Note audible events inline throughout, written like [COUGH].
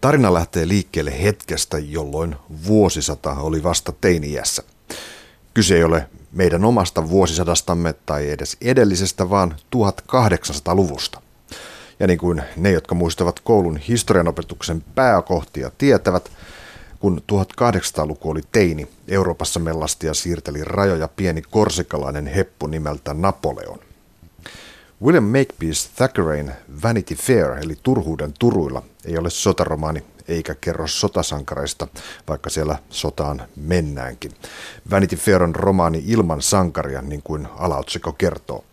Tarina lähtee liikkeelle hetkestä, jolloin vuosisata oli vasta teini-iässä. Kyse ei ole meidän omasta vuosisadastamme tai edes edellisestä, vaan 1800-luvusta. Ja niin kuin ne, jotka muistavat koulun historianopetuksen pääkohtia tietävät, kun 1800-luku oli teini, Euroopassa mellasti ja siirteli rajoja pieni korsikalainen heppu nimeltä Napoleon. William Makepeace Thackeраyn Vanity Fair eli Turhuuden turuilla ei ole sotaromaani eikä kerro sotasankareista, vaikka siellä sotaan mennäänkin. Vanity Fair on romaani ilman sankaria, niin kuin alaotsikko kertoo.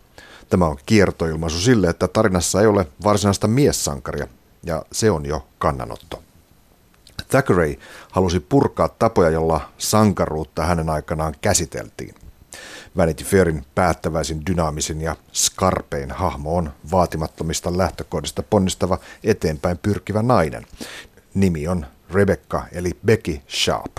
Tämä on kiertoilmaisu sille, että tarinassa ei ole varsinaista miessankaria, ja se on jo kannanotto. Thackeray halusi purkaa tapoja, jolla sankaruutta hänen aikanaan käsiteltiin. Vanity Fairin päättäväisin, dynaamisin ja skarpein hahmo on vaatimattomista lähtökohdista ponnistava eteenpäin pyrkivä nainen. Nimi on Rebecca eli Becky Sharp.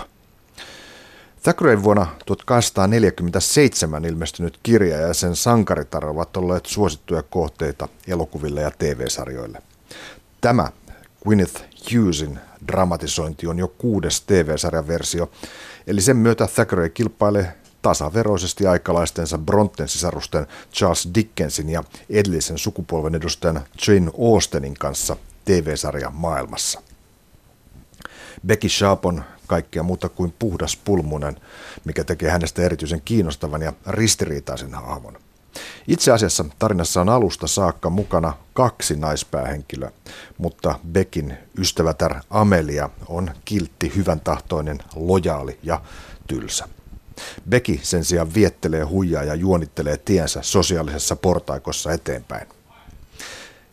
Thackeray vuonna 1847 ilmestynyt kirja ja sen sankaritar ovat olleet suosittuja kohteita elokuville ja TV-sarjoille. Tämä Gwyneth Hughesin dramatisointi on jo kuudes TV-sarjan versio, eli sen myötä Thackeray kilpailee tasaveroisesti aikalaistensa Bronten-sisarusten Charles Dickensin ja edellisen sukupolven edustajan Jane Austenin kanssa TV-sarjan maailmassa. Becky Sharp on kaikkea muuta kuin puhdas pulmunen, mikä tekee hänestä erityisen kiinnostavan ja ristiriitaisen hahmon. Itse asiassa tarinassa on alusta saakka mukana kaksi naispäähenkilöä, mutta Beckin ystävätär Amelia on kiltti, hyvän tahtoinen, lojaali ja tylsä. Becky sen sijaan viettelee, huijaa ja juonittelee tiensä sosiaalisessa portaikossa eteenpäin.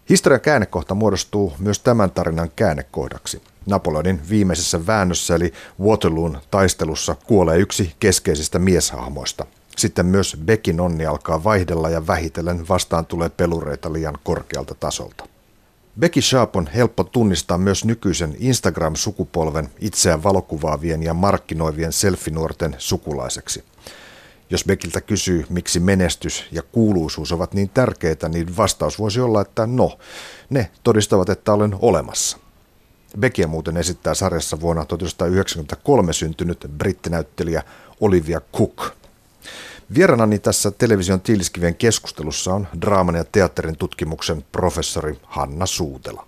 Historian käännekohta muodostuu myös tämän tarinan käännekohdaksi. Napoleonin viimeisessä väännössä eli Waterloon taistelussa kuolee yksi keskeisistä mieshahmoista. Sitten myös Beckin onni alkaa vaihdella ja vähitellen vastaan tulee pelureita liian korkealta tasolta. Becky Sharp on helppo tunnistaa myös nykyisen Instagram-sukupolven itseään valokuvaavien ja markkinoivien selfinuorten sukulaiseksi. Jos Beckiltä kysyy, miksi menestys ja kuuluisuus ovat niin tärkeitä, niin vastaus voisi olla, että no, ne todistavat, että olen olemassa. Beckia muuten esittää sarjassa vuonna 1993 syntynyt brittinäyttelijä Olivia Cook – Vieranani tässä television tiiliskivien keskustelussa on draaman ja teatterin tutkimuksen professori Hanna Suutela.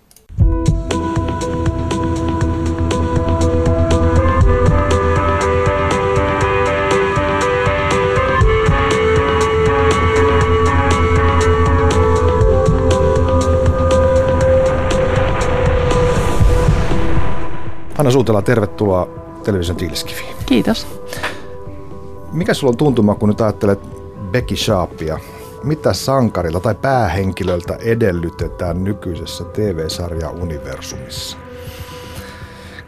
Hanna Suutela, tervetuloa television tiiliskiviin. Kiitos. Mikä sulla on tuntuma, kun nyt ajattelet Becky Sharpia? Mitä sankarilla tai päähenkilöltä edellytetään nykyisessä TV-sarja-universumissa?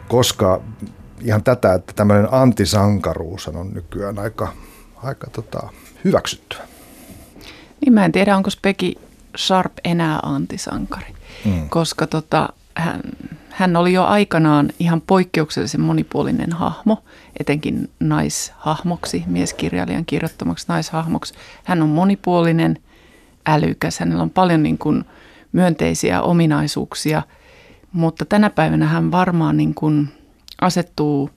Koska ihan tätä, että tämmöinen antisankaruus on nykyään aika, aika tota, hyväksyttyä. Niin mä en tiedä, onko Becky Sharp enää antisankari, mm. koska tota, hän, hän oli jo aikanaan ihan poikkeuksellisen monipuolinen hahmo, etenkin naishahmoksi, mieskirjailijan kirjoittamaksi naishahmoksi. Hän on monipuolinen, älykäs, hänellä on paljon niin kuin myönteisiä ominaisuuksia, mutta tänä päivänä hän varmaan niin kuin asettuu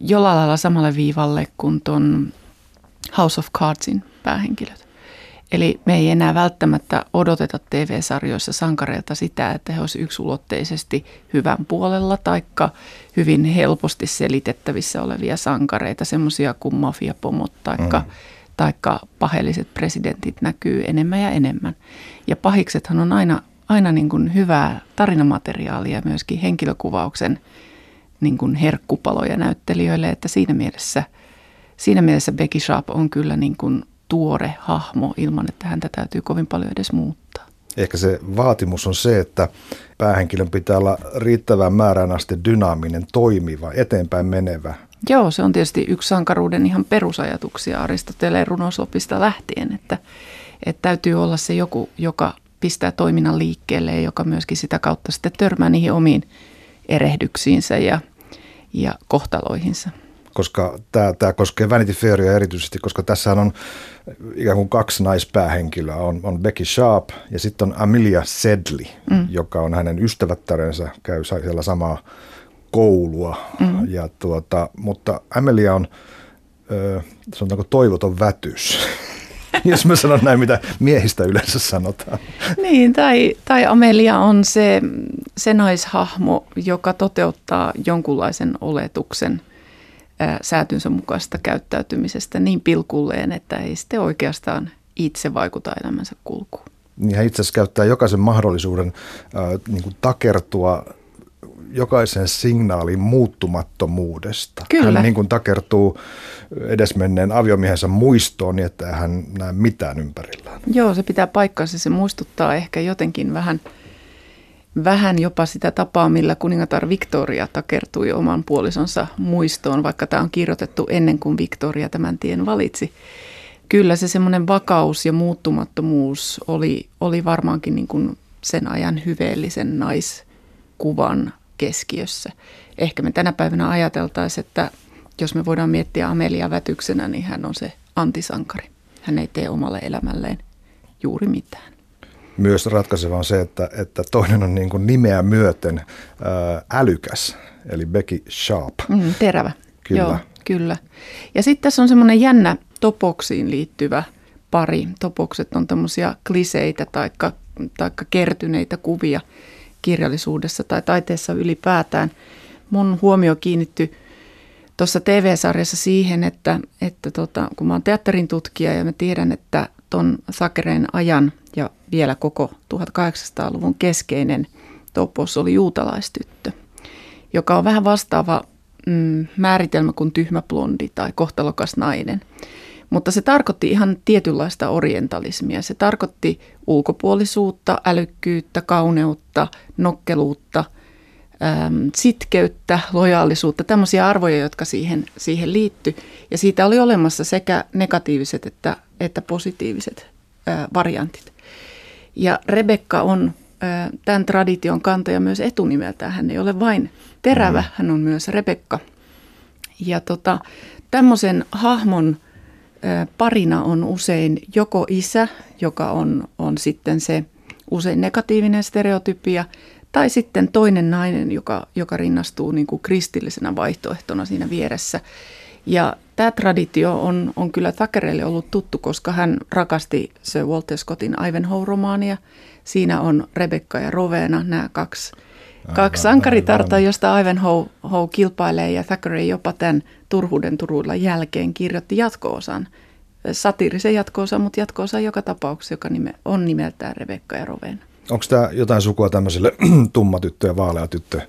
jollain lailla samalle viivalle kuin tuon House of Cardsin päähenkilöt. Eli me ei enää välttämättä odoteta TV-sarjoissa sankareilta sitä, että he olisivat yksulotteisesti hyvän puolella taikka hyvin helposti selitettävissä olevia sankareita, semmoisia kuin mafiapomot taikka, mm. taikka pahelliset presidentit näkyy enemmän ja enemmän. Ja pahiksethan on aina, aina niin kuin hyvää tarinamateriaalia myöskin henkilökuvauksen niin kuin herkkupaloja näyttelijöille, että siinä mielessä, siinä mielessä Becky Sharp on kyllä niin kuin tuore hahmo ilman, että häntä täytyy kovin paljon edes muuttaa. Ehkä se vaatimus on se, että päähenkilön pitää olla riittävän määrään asti dynaaminen, toimiva, eteenpäin menevä. Joo, se on tietysti yksi sankaruuden ihan perusajatuksia Aristoteleen runosopista lähtien, että, että täytyy olla se joku, joka pistää toiminnan liikkeelle ja joka myöskin sitä kautta sitten törmää niihin omiin erehdyksiinsä ja, ja kohtaloihinsa. Koska tämä, tämä koskee Vanity Fairia erityisesti, koska tässä on ikään kuin kaksi naispäähenkilöä. On, on Becky Sharp ja sitten on Amelia Sedley, mm. joka on hänen ystävättärensä, käy siellä samaa koulua. Mm. Ja tuota, mutta Amelia on, ö, sanotaanko toivoton vätys. [LAUGHS] jos mä sanon näin, mitä miehistä yleensä sanotaan. Niin, tai, tai Amelia on se, se naishahmo, joka toteuttaa jonkunlaisen oletuksen säätynsä mukaista käyttäytymisestä niin pilkulleen, että ei sitten oikeastaan itse vaikuta elämänsä kulkuun. Niin hän itse asiassa käyttää jokaisen mahdollisuuden äh, niin kuin takertua jokaisen signaalin muuttumattomuudesta. Kyllä. Hän niin kuin takertuu edesmenneen aviomiehensä muistoon niin, että hän näe mitään ympärillään. Joo, se pitää paikkansa. Se muistuttaa ehkä jotenkin vähän, vähän jopa sitä tapaa, millä kuningatar Victoria takertui oman puolisonsa muistoon, vaikka tämä on kirjoitettu ennen kuin Victoria tämän tien valitsi. Kyllä se semmoinen vakaus ja muuttumattomuus oli, oli varmaankin niin kuin sen ajan hyveellisen naiskuvan keskiössä. Ehkä me tänä päivänä ajateltaisiin, että jos me voidaan miettiä Amelia Vätyksenä, niin hän on se antisankari. Hän ei tee omalle elämälleen juuri mitään. Myös ratkaiseva on se, että, että toinen on niin kuin nimeä myöten ää, älykäs, eli Becky Sharp. Mm, terävä. Kyllä. Joo, kyllä. Ja sitten tässä on semmoinen jännä topoksiin liittyvä pari. Topokset on tämmöisiä kliseitä tai kertyneitä kuvia – kirjallisuudessa tai taiteessa ylipäätään. Mun huomio kiinnittyi tuossa TV-sarjassa siihen, että, että tota, kun mä oon teatterin tutkija ja mä tiedän, että ton Sakereen ajan ja vielä koko 1800-luvun keskeinen topos oli juutalaistyttö, joka on vähän vastaava mm, määritelmä kuin tyhmä blondi tai kohtalokas nainen. Mutta se tarkoitti ihan tietynlaista orientalismia. Se tarkoitti ulkopuolisuutta, älykkyyttä, kauneutta, nokkeluutta, äm, sitkeyttä, lojaalisuutta, tämmöisiä arvoja, jotka siihen, siihen liittyi. Ja siitä oli olemassa sekä negatiiviset että, että positiiviset ää, variantit. Ja Rebekka on tämän tradition kantaja myös etunimeltään. Hän ei ole vain terävä, mm. hän on myös Rebekka. Ja tota, tämmöisen hahmon – parina on usein joko isä, joka on, on sitten se usein negatiivinen stereotypia, tai sitten toinen nainen, joka, joka rinnastuu niin kuin kristillisenä vaihtoehtona siinä vieressä. Ja tämä traditio on, on kyllä Thackeraylle ollut tuttu, koska hän rakasti se Walter Scottin Ivanhoe-romaania. Siinä on Rebecca ja Rowena, nämä kaksi Kaksi sankaritarta, josta Ivanhoe kilpailee ja Thackeray jopa tämän Turhuuden turuilla jälkeen kirjoitti jatko-osan, satiirisen jatko-osan, mutta jatko-osa joka tapauksessa, joka nime, on nimeltään Rebekka ja Roven. Onko tämä jotain sukua tämmöiselle [CLEARS THROAT] tumma tyttö ja vaalea tyttö?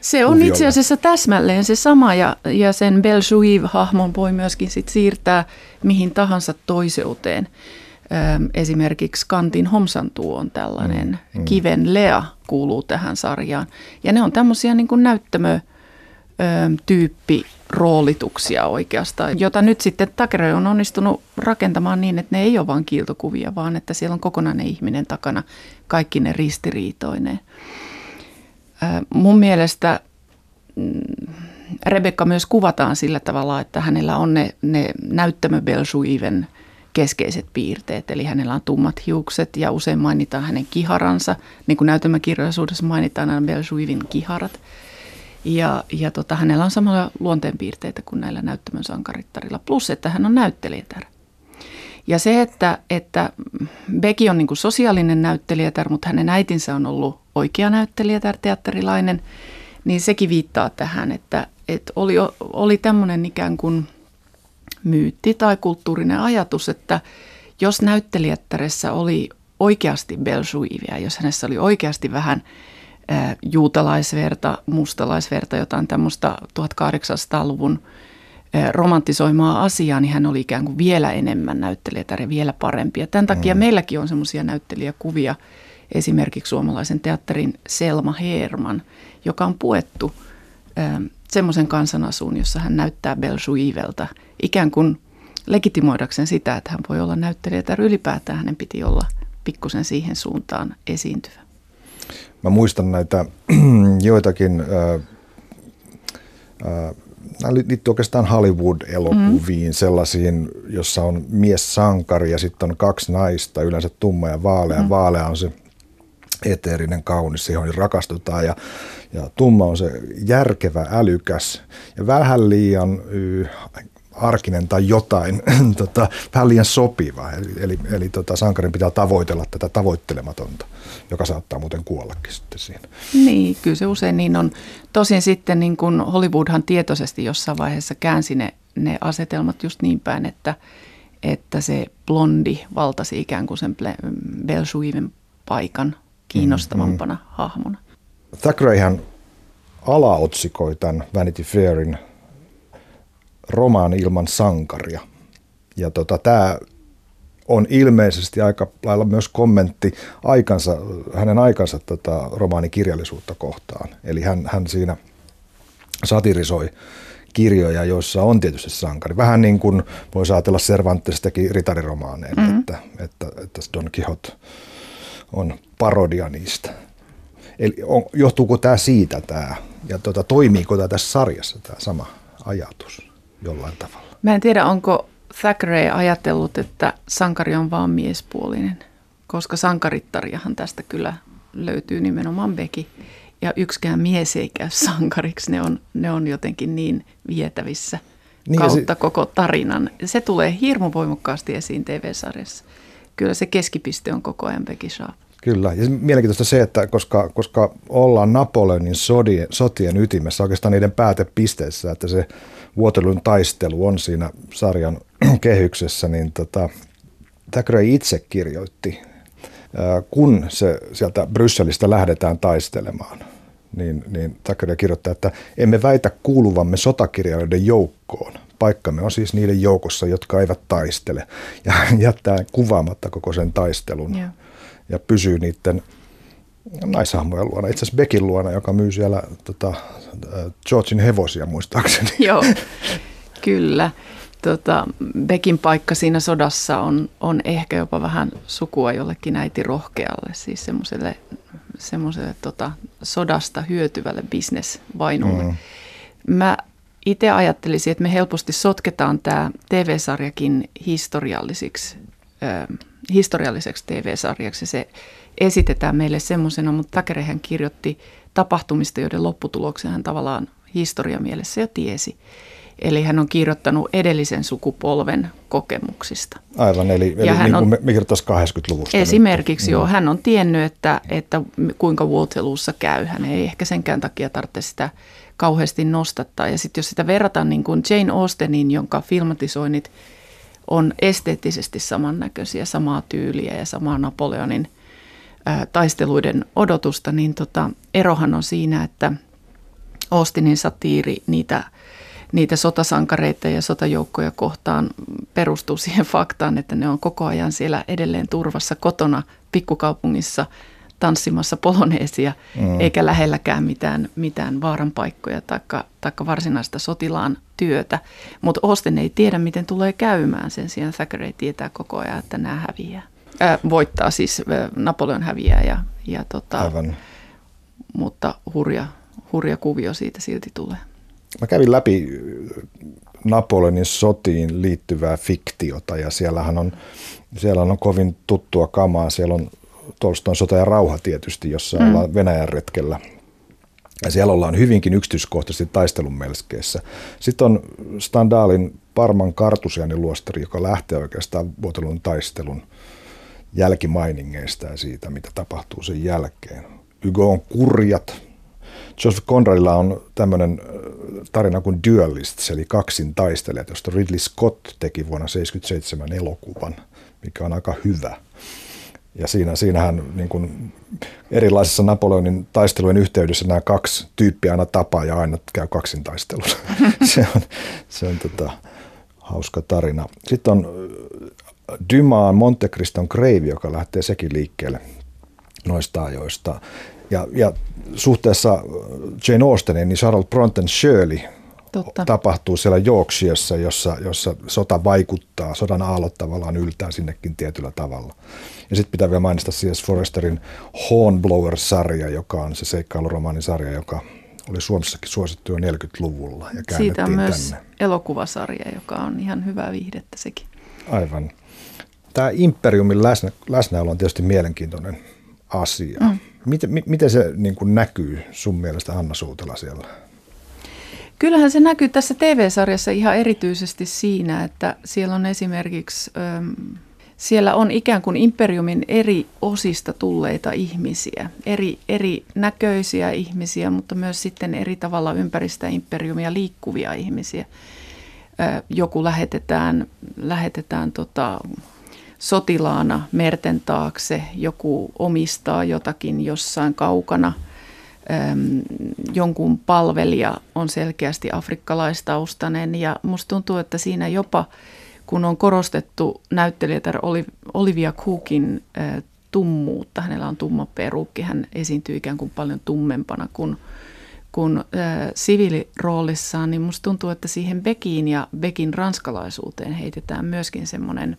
Se on itse asiassa täsmälleen se sama ja, ja sen Belsuiv-hahmon voi myöskin sit siirtää mihin tahansa toiseuteen. Esimerkiksi Kantin Homsantuu on tällainen, mm, mm. Kiven Lea kuuluu tähän sarjaan. Ja ne on tämmöisiä niin näyttämö tyyppi roolituksia oikeastaan, jota nyt sitten Takere on onnistunut rakentamaan niin, että ne ei ole vain kiiltokuvia, vaan että siellä on kokonainen ihminen takana kaikki ne ristiriitoineen. Mun mielestä mm, Rebekka myös kuvataan sillä tavalla, että hänellä on ne, ne näyttämö Belsuiven – keskeiset piirteet. Eli hänellä on tummat hiukset ja usein mainitaan hänen kiharansa. Niin kuin näytelmäkirjallisuudessa mainitaan aina Belsuivin kiharat. Ja, ja tota, hänellä on samalla luonteenpiirteitä kuin näillä näyttämön sankarittarilla. Plus, että hän on näyttelijätär. Ja se, että, että Becky on niin sosiaalinen näyttelijätär, mutta hänen äitinsä on ollut oikea näyttelijätär, teatterilainen, niin sekin viittaa tähän, että, että oli, oli tämmöinen ikään kuin – myytti tai kulttuurinen ajatus, että jos näyttelijättäressä oli oikeasti Belsuivia, jos hänessä oli oikeasti vähän juutalaisverta, mustalaisverta, jotain tämmöistä 1800-luvun romantisoimaa asiaa, niin hän oli ikään kuin vielä enemmän näyttelijätär ja vielä parempi. Ja tämän takia mm. meilläkin on semmoisia näyttelijäkuvia, esimerkiksi suomalaisen teatterin Selma Herman, joka on puettu semmoisen kansanasuun, jossa hän näyttää Belsuivelta ikään kuin legitimoidakseen sitä, että hän voi olla näyttelijä tai ylipäätään hänen piti olla pikkusen siihen suuntaan esiintyvä. Mä muistan näitä [CLEARS THROAT] joitakin ää, ää, nämä liittyy oikeastaan Hollywood-elokuviin, mm. sellaisiin, jossa on mies sankari ja sitten on kaksi naista, yleensä tumma ja vaalea. Mm. Vaalea on se eteerinen, kaunis, siihen rakastutaan ja, ja tumma on se järkevä, älykäs ja vähän liian y, arkinen tai jotain, [CLEARS THROAT] tota, vähän liian sopiva. Eli, eli, eli tota, sankarin pitää tavoitella tätä tavoittelematonta, joka saattaa muuten kuollakin sitten siinä. Niin, kyllä se usein niin on. Tosin sitten niin kun Hollywoodhan tietoisesti jossain vaiheessa käänsi ne, ne asetelmat just niin päin, että, että se blondi valtasi ikään kuin sen Belsuiven paikan kiinnostavampana mm, mm. hahmona. Thackerayhan alaotsikoi tämän Vanity Fairin romaani ilman sankaria. Ja tota, tämä on ilmeisesti aika lailla myös kommentti aikansa, hänen aikansa tota, romaanikirjallisuutta kohtaan. Eli hän, hän siinä satirisoi kirjoja, joissa on tietysti sankari. Vähän niin kuin voisi ajatella Cervantesistakin ritariromaaneja, mm-hmm. että, että, että Don Quixote on parodia niistä. Eli on, johtuuko tämä siitä tämä, ja tota, toimiiko tämä tässä sarjassa tämä sama ajatus? Jollain tavalla. Mä en tiedä, onko Thackeray ajatellut, että sankari on vaan miespuolinen, koska sankarittariahan tästä kyllä löytyy nimenomaan Becky. Ja yksikään mies ei käy sankariksi, ne on, ne on jotenkin niin vietävissä niin kautta se, koko tarinan. Se tulee hirmu voimakkaasti esiin TV-sarjassa. Kyllä se keskipiste on koko ajan Becky Sharp. Kyllä, ja mielenkiintoista se, että koska, koska ollaan Napoleonin sodien, sotien ytimessä, oikeastaan niiden päätepisteessä, että se Waterloon taistelu on siinä sarjan [CLEARS THROAT] kehyksessä, niin tota, Thackeray itse kirjoitti, kun se sieltä Brysselistä lähdetään taistelemaan, niin, niin Thackeray kirjoittaa, että emme väitä kuuluvamme sotakirjailijoiden joukkoon. Paikkamme on siis niiden joukossa, jotka eivät taistele. Ja [LAUGHS] jättää kuvaamatta koko sen taistelun. Yeah. Ja pysyy niiden naishahmojen luona, itse asiassa Beckin luona, joka myy siellä tota, Georgin hevosia muistaakseni. [LAUGHS] Joo, kyllä. Tota, Beckin paikka siinä sodassa on, on ehkä jopa vähän sukua jollekin äiti rohkealle, siis semmoiselle semmoiselle tota, sodasta hyötyvälle bisnesvainulle. Mm. Mä itse ajattelisin, että me helposti sotketaan tämä TV-sarjakin historiallisiksi, äh, historialliseksi TV-sarjaksi. Se esitetään meille semmoisena, mutta Takerehän kirjoitti tapahtumista, joiden lopputuloksen hän tavallaan historiamielessä jo tiesi. Eli hän on kirjoittanut edellisen sukupolven kokemuksista. Aivan, eli, eli hän niin kuin on, me 80-luvusta. Esimerkiksi nyt. joo, mm. hän on tiennyt, että, että kuinka Waterloossa käy. Hän ei ehkä senkään takia tarvitse sitä kauheasti nostattaa. Ja sitten jos sitä verrataan niin kuin Jane Austenin, jonka filmatisoinnit on esteettisesti samannäköisiä, samaa tyyliä ja samaa Napoleonin – taisteluiden odotusta, niin tota, erohan on siinä, että Austinin satiiri niitä, niitä sotasankareita ja sotajoukkoja kohtaan perustuu [LAUGHS] siihen faktaan, että ne on koko ajan siellä edelleen turvassa kotona pikkukaupungissa tanssimassa poloneesia, mm. eikä lähelläkään mitään, mitään vaaran paikkoja tai varsinaista sotilaan työtä. Mutta Austin ei tiedä, miten tulee käymään. Sen sijaan Thackeray tietää koko ajan, että nämä häviää äh, voittaa, siis äh, Napoleon häviää. Ja, ja tota, Aivan. Mutta hurja, hurja kuvio siitä silti tulee. Mä kävin läpi Napoleonin sotiin liittyvää fiktiota ja siellähän on, siellä on kovin tuttua kamaa. Siellä on Tolstoin sota ja rauha tietysti, jossa mm. ollaan Venäjän retkellä. Ja siellä ollaan hyvinkin yksityiskohtaisesti taistelun melskeessä. Sitten on Standaalin Parman kartusianin luostari, joka lähtee oikeastaan vuotelun taistelun – jälkimainingeista ja siitä, mitä tapahtuu sen jälkeen. Hugo on kurjat. Joseph Conradilla on tämmöinen tarina kuin Duelists, eli kaksin taistelijat, josta Ridley Scott teki vuonna 1977 elokuvan, mikä on aika hyvä. Ja siinä, siinähän niin kuin erilaisissa Napoleonin taistelujen yhteydessä nämä kaksi tyyppiä aina tapaa ja aina käy kaksin taistelun. [LAUGHS] se on, se on tota, hauska tarina. Sitten on Dymaan Monte Criston Grave, joka lähtee sekin liikkeelle noista ajoista. Ja, ja suhteessa Jane Austeniin, niin Charlotte Bronten Shirley Totta. tapahtuu siellä Yorkshireissa, jossa, jossa sota vaikuttaa, sodan aallot tavallaan yltää sinnekin tietyllä tavalla. Ja sitten pitää vielä mainita C.S. Forresterin Hornblower-sarja, joka on se seikkailuromaanisarja, joka oli Suomessakin suosittu jo 40-luvulla ja Siitä on myös tänne. elokuvasarja, joka on ihan hyvä viihdettä sekin. Aivan. Tämä imperiumin läsnä, läsnäolo on tietysti mielenkiintoinen asia. Mm. Miten, miten se niin kuin näkyy sun mielestä Hanna Suutela siellä? Kyllähän se näkyy tässä TV-sarjassa ihan erityisesti siinä, että siellä on esimerkiksi, siellä on ikään kuin imperiumin eri osista tulleita ihmisiä, eri, eri näköisiä ihmisiä, mutta myös sitten eri tavalla ympäristä imperiumia liikkuvia ihmisiä. joku lähetetään, lähetetään tota, sotilaana merten taakse, joku omistaa jotakin jossain kaukana – jonkun palvelija on selkeästi afrikkalaistaustainen ja musta tuntuu, että siinä jopa kun on korostettu näyttelijätä Olivia Cookin tummuutta, hänellä on tumma perukki, hän esiintyy ikään kuin paljon tummempana kuin, kuin äh, siviiliroolissaan, niin musta tuntuu, että siihen Bekiin ja Bekin ranskalaisuuteen heitetään myöskin semmoinen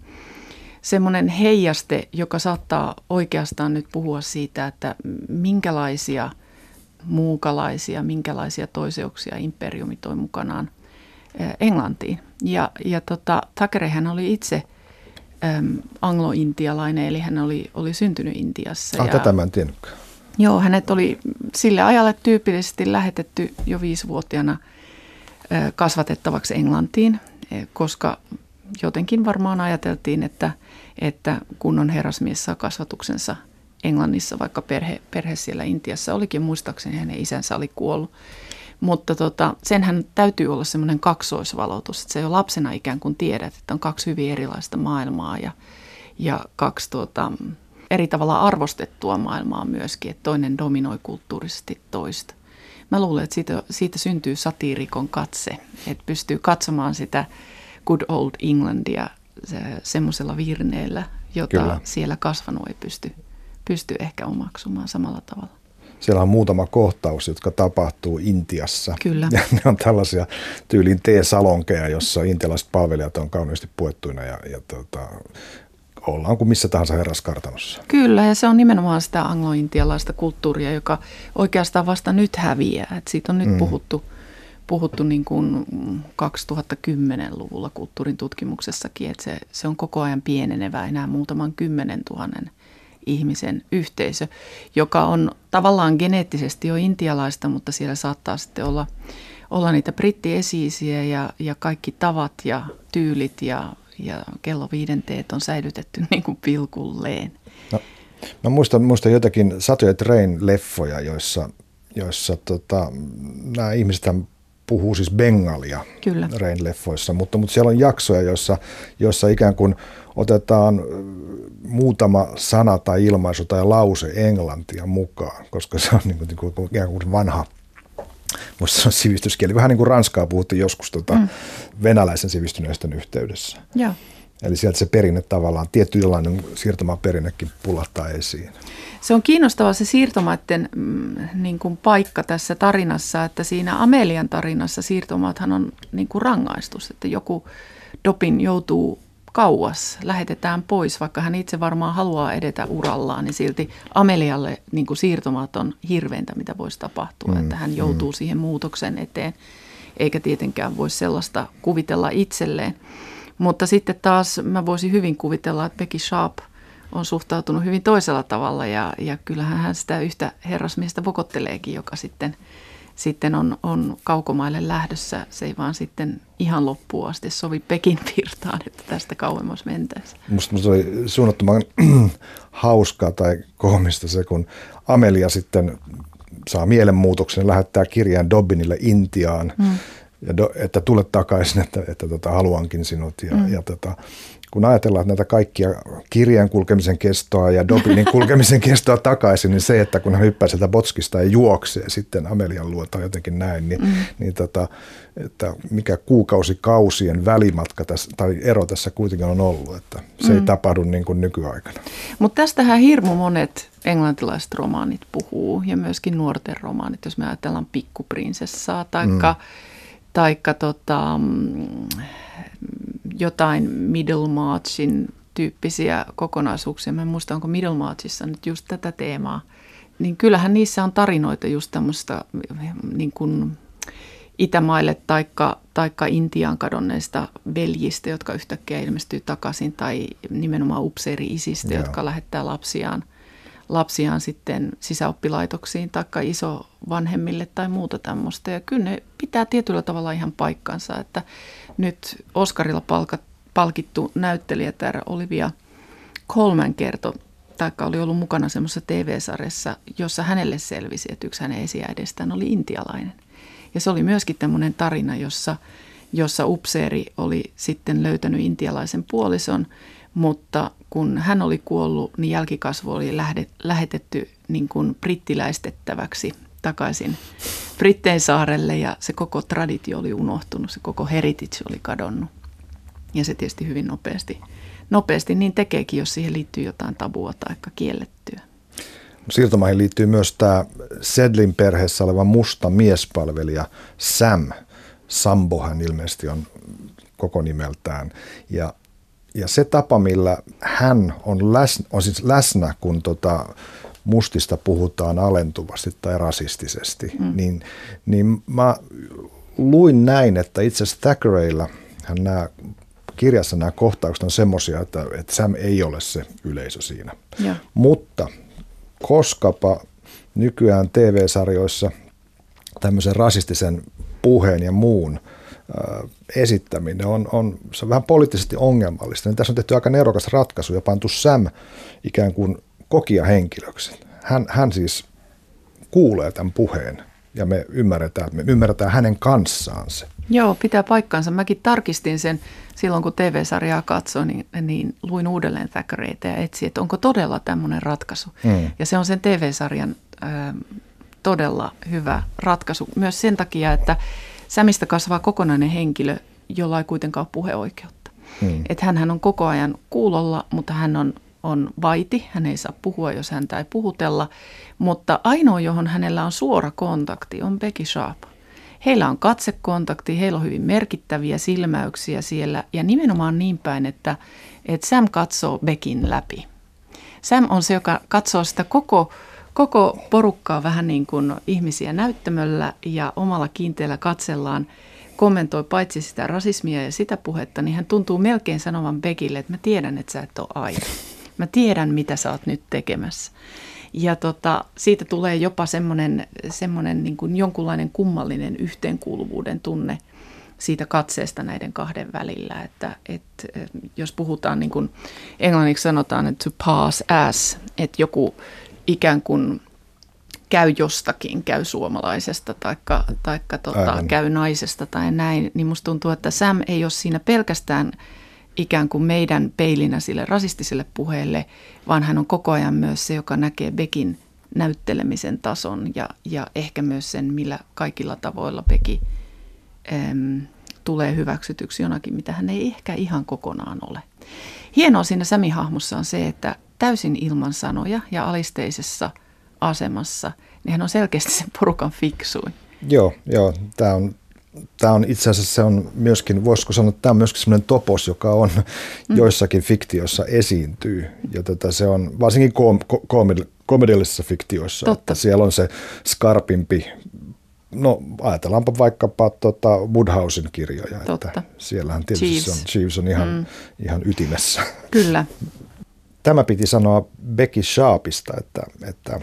semmoinen heijaste, joka saattaa oikeastaan nyt puhua siitä, että minkälaisia – muukalaisia, minkälaisia toiseuksia imperiumi toi mukanaan Englantiin. Ja, ja tota, Takerehän oli itse äm, anglo-intialainen, eli hän oli, oli syntynyt Intiassa. Ah, ja, tätä mä en tiennytkään. Joo, hänet oli sille ajalle tyypillisesti lähetetty jo viisivuotiaana kasvatettavaksi Englantiin, koska jotenkin varmaan ajateltiin, että, että kunnon herrasmies saa kasvatuksensa – Englannissa, vaikka perhe, perhe siellä Intiassa olikin, muistaakseni hänen isänsä oli kuollut. Mutta tota, senhän täytyy olla semmoinen kaksoisvalotus, että se jo lapsena ikään kuin tiedät, että on kaksi hyvin erilaista maailmaa ja, ja kaksi tota, eri tavalla arvostettua maailmaa myöskin, että toinen dominoi kulttuurisesti toista. Mä luulen, että siitä, siitä syntyy satiirikon katse, että pystyy katsomaan sitä good old Englandia se, semmoisella virneellä, jota Kyllä. siellä kasvanut ei pysty pysty ehkä omaksumaan samalla tavalla. Siellä on muutama kohtaus, jotka tapahtuu Intiassa. Kyllä. Ja ne on tällaisia tyylin T-salonkeja, jossa intialaiset palvelijat on kauniisti puettuina ja, ja tota, ollaan kuin missä tahansa herraskartanossa. Kyllä, ja se on nimenomaan sitä anglointialaista kulttuuria, joka oikeastaan vasta nyt häviää. Et siitä on nyt mm. puhuttu, puhuttu niin kuin 2010-luvulla kulttuurin tutkimuksessakin, että se, se on koko ajan pienenevä enää muutaman kymmenen tuhannen ihmisen yhteisö, joka on tavallaan geneettisesti jo intialaista, mutta siellä saattaa sitten olla, olla niitä brittiesiisiä ja, ja kaikki tavat ja tyylit ja, ja kello viidenteet on säilytetty [LAUGHS] niin kuin pilkulleen. No, mä muistan, muistan jotakin Satoja Train-leffoja, joissa, joissa tota, nämä ihmiset puhuu siis bengalia Kyllä. Rain-leffoissa, mutta, mutta siellä on jaksoja, joissa, joissa ikään kuin otetaan muutama sana tai ilmaisu tai lause englantia mukaan, koska se on niin kuin, niin kuin, ikään kuin vanha se on sivistyskieli. Vähän niin kuin ranskaa puhuttiin joskus tota, mm. venäläisen sivistyneistön yhteydessä. Joo. Eli sieltä se perinne tavallaan, tietynlainen siirtomaperinnekin pulahtaa esiin. Se on kiinnostava se siirtomaiden mm, niin kuin paikka tässä tarinassa, että siinä Amelian tarinassa siirtomaathan on niin kuin rangaistus, että joku dopin joutuu kauas, lähetetään pois, vaikka hän itse varmaan haluaa edetä urallaan, niin silti Amelialle niin kuin siirtomaat on hirveintä, mitä voisi tapahtua, mm, että hän joutuu mm. siihen muutoksen eteen, eikä tietenkään voi sellaista kuvitella itselleen. Mutta sitten taas mä voisin hyvin kuvitella, että Becky Sharp on suhtautunut hyvin toisella tavalla ja, ja kyllähän hän sitä yhtä herrasmiestä vokotteleekin, joka sitten, sitten on, on kaukomaille lähdössä. Se ei vaan sitten ihan loppuun asti sovi Pekin virtaan, että tästä kauemmas mentäisiin. Musta se oli suunnattoman [CLEARS THROAT] hauskaa tai koomista se, kun Amelia sitten saa mielenmuutoksen, lähettää kirjeen Dobbinille Intiaan. Mm ja do, että tule takaisin, [LAUGHS] että, että tota, haluankin sinut. Ja, mm. ja tota, kun ajatellaan näitä kaikkia kirjan kulkemisen kestoa ja Dobinin [LAUGHS] kulkemisen kestoa takaisin, niin se, että kun hän hyppää sieltä Botskista ja juoksee sitten Amelian luo tai jotenkin näin, niin, mm. niin tota, että mikä kuukausikausien välimatka tässä, tai ero tässä kuitenkin on ollut, että se mm. ei tapahdu niin kuin nykyaikana. Mutta tästähän hirmu monet englantilaiset romaanit puhuu ja myöskin nuorten romaanit, jos me ajatellaan pikkuprinsessaa taikka mm taikka tota, mm, jotain Middlemarchin tyyppisiä kokonaisuuksia. Mä en muista, onko Middlemarchissa nyt just tätä teemaa niin kyllähän niissä on tarinoita just tämmöistä niin kuin Itämaille taikka, taikka Intiaan kadonneista veljistä, jotka yhtäkkiä ilmestyy takaisin, tai nimenomaan upseeri-isistä, Joo. jotka lähettää lapsiaan, lapsiaan sitten sisäoppilaitoksiin taikka isovanhemmille tai muuta tämmöistä. Ja kyllä ne pitää tietyllä tavalla ihan paikkansa, että nyt Oscarilla palkat, palkittu näyttelijä täällä Olivia Colman kertoi, taikka oli ollut mukana semmoisessa TV-sarjassa, jossa hänelle selvisi, että yksi hänen esiäidestään oli intialainen – ja se oli myöskin tämmöinen tarina, jossa, jossa upseeri oli sitten löytänyt intialaisen puolison, mutta kun hän oli kuollut, niin jälkikasvu oli lähdet, lähetetty niin kuin brittiläistettäväksi takaisin Brittein saarelle ja se koko traditio oli unohtunut, se koko heritage oli kadonnut. Ja se tietysti hyvin nopeasti, nopeasti niin tekeekin, jos siihen liittyy jotain tabua tai kiellettyä. Siirtomaihin liittyy myös tämä Sedlin perheessä oleva musta miespalvelija Sam. Sambo hän ilmeisesti on koko nimeltään. Ja, ja se tapa, millä hän on läsnä, on siis läsnä kun tota, mustista puhutaan alentuvasti tai rasistisesti, mm. niin, niin mä luin näin, että itse asiassa Thackeraylla hän nämä kirjassa nämä kohtaukset on semmoisia, että, että Sam ei ole se yleisö siinä. Ja. Mutta koskapa nykyään TV-sarjoissa tämmöisen rasistisen puheen ja muun esittäminen on, on, se on vähän poliittisesti ongelmallista. Niin tässä on tehty aika nerokas ratkaisu ja pantu Sam ikään kuin kokia henkilöksi. Hän, hän siis kuulee tämän puheen ja me ymmärretään, me ymmärretään hänen kanssaan se. Joo, pitää paikkansa. Mäkin tarkistin sen silloin, kun TV-sarjaa katsoin, niin, niin luin uudelleen Thackerayta ja etsin, että onko todella tämmöinen ratkaisu. Mm. Ja se on sen TV-sarjan äh, todella hyvä ratkaisu myös sen takia, että Sämistä kasvaa kokonainen henkilö, jolla ei kuitenkaan ole puheoikeutta. Mm. Että hän on koko ajan kuulolla, mutta hän on, on vaiti, hän ei saa puhua, jos häntä ei puhutella. Mutta ainoa, johon hänellä on suora kontakti, on Becky Sharp. Heillä on katsekontakti, heillä on hyvin merkittäviä silmäyksiä siellä ja nimenomaan niin päin, että, että Sam katsoo Beckin läpi. Sam on se, joka katsoo sitä koko, koko porukkaa vähän niin kuin ihmisiä näyttämöllä ja omalla kiinteällä katsellaan kommentoi paitsi sitä rasismia ja sitä puhetta, niin hän tuntuu melkein sanovan Beckille, että mä tiedän, että sä et ole aina. Mä tiedän, mitä sä oot nyt tekemässä. Ja tota, siitä tulee jopa semmoinen, semmoinen niin kuin jonkunlainen kummallinen yhteenkuuluvuuden tunne siitä katseesta näiden kahden välillä. Että, että jos puhutaan niin kuin englanniksi sanotaan, että to pass as, että joku ikään kuin käy jostakin, käy suomalaisesta taikka, taikka tota, käy naisesta tai näin, niin musta tuntuu, että Sam ei ole siinä pelkästään – ikään kuin meidän peilinä sille rasistiselle puheelle, vaan hän on koko ajan myös se, joka näkee Bekin näyttelemisen tason ja, ja ehkä myös sen, millä kaikilla tavoilla Beki äm, tulee hyväksytyksi jonakin, mitä hän ei ehkä ihan kokonaan ole. Hienoa siinä Sämi-hahmossa on se, että täysin ilman sanoja ja alisteisessa asemassa, niin hän on selkeästi sen porukan fiksuin. Joo, joo. Tämä on tämä on itse asiassa se on myöskin, voisiko sanoa, että tämä on myöskin semmoinen topos, joka on mm. joissakin fiktioissa esiintyy. Ja tätä se on varsinkin kom, kom, komediallisissa fiktioissa, Totta. että siellä on se skarpimpi, no ajatellaanpa vaikkapa tota Woodhousen kirjoja, Totta. että siellähän tietysti Jeeves. on, on ihan, mm. ihan ytimessä. Kyllä. Tämä piti sanoa Becky Sharpista, että, että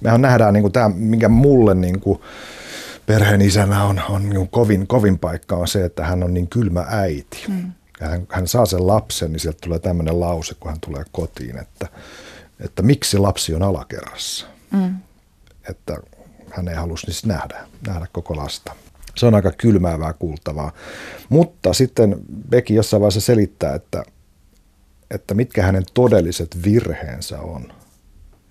mehän nähdään niin kuin tämä, minkä mulle niin kuin, perheen isänä on, on niin kovin, kovin paikka on se, että hän on niin kylmä äiti. Mm. Ja hän, hän saa sen lapsen, niin sieltä tulee tämmöinen lause, kun hän tulee kotiin, että, että miksi lapsi on alakerrassa. Mm. Että hän ei halus niistä nähdä, nähdä koko lasta. Se on aika kylmäävää kuultavaa. Mutta sitten Becky jossain vaiheessa selittää, että, että mitkä hänen todelliset virheensä on.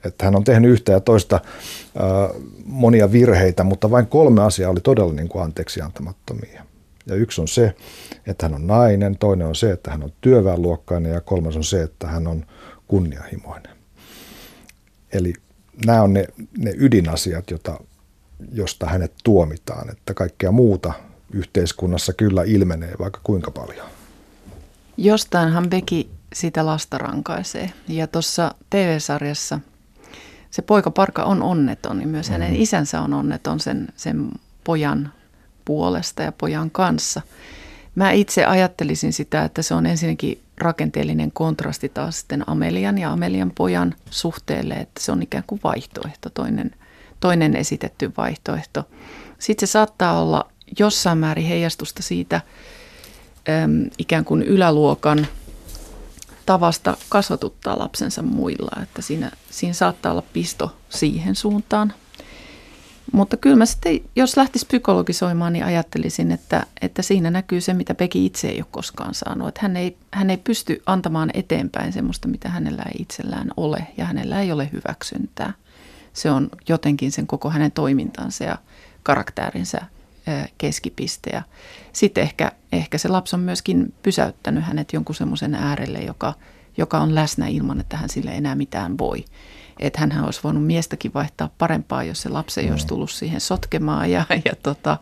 Että hän on tehnyt yhtä ja toista äh, monia virheitä, mutta vain kolme asiaa oli todella niin kuin anteeksi antamattomia. Ja yksi on se, että hän on nainen, toinen on se, että hän on työväenluokkainen ja kolmas on se, että hän on kunnianhimoinen. Eli nämä on ne, ne ydinasiat, jota, josta hänet tuomitaan, että kaikkea muuta yhteiskunnassa kyllä ilmenee vaikka kuinka paljon. Jostainhan Beki sitä lasta rankaisee. Ja tuossa TV-sarjassa se poika Parka on onneton, niin myös hänen mm-hmm. isänsä on onneton sen, sen pojan puolesta ja pojan kanssa. Mä itse ajattelisin sitä, että se on ensinnäkin rakenteellinen kontrasti taas sitten Amelian ja Amelian pojan suhteelle, että se on ikään kuin vaihtoehto, toinen, toinen esitetty vaihtoehto. Sitten se saattaa olla jossain määrin heijastusta siitä äm, ikään kuin yläluokan tavasta kasvatuttaa lapsensa muilla, että siinä, siinä saattaa olla pisto siihen suuntaan. Mutta kyllä mä sitten, jos lähtisi psykologisoimaan, niin ajattelisin, että, että siinä näkyy se, mitä Peki itse ei ole koskaan saanut. Että hän ei, hän ei pysty antamaan eteenpäin semmoista, mitä hänellä ei itsellään ole ja hänellä ei ole hyväksyntää. Se on jotenkin sen koko hänen toimintansa ja karaktäärinsä keskipiste. Ja sitten ehkä, ehkä se lapsi on myöskin pysäyttänyt hänet jonkun semmoisen äärelle, joka, joka on läsnä ilman, että hän sille enää mitään voi että hän olisi voinut miestäkin vaihtaa parempaa, jos se lapsi ei mm. olisi tullut siihen sotkemaan. Ja, ja tota,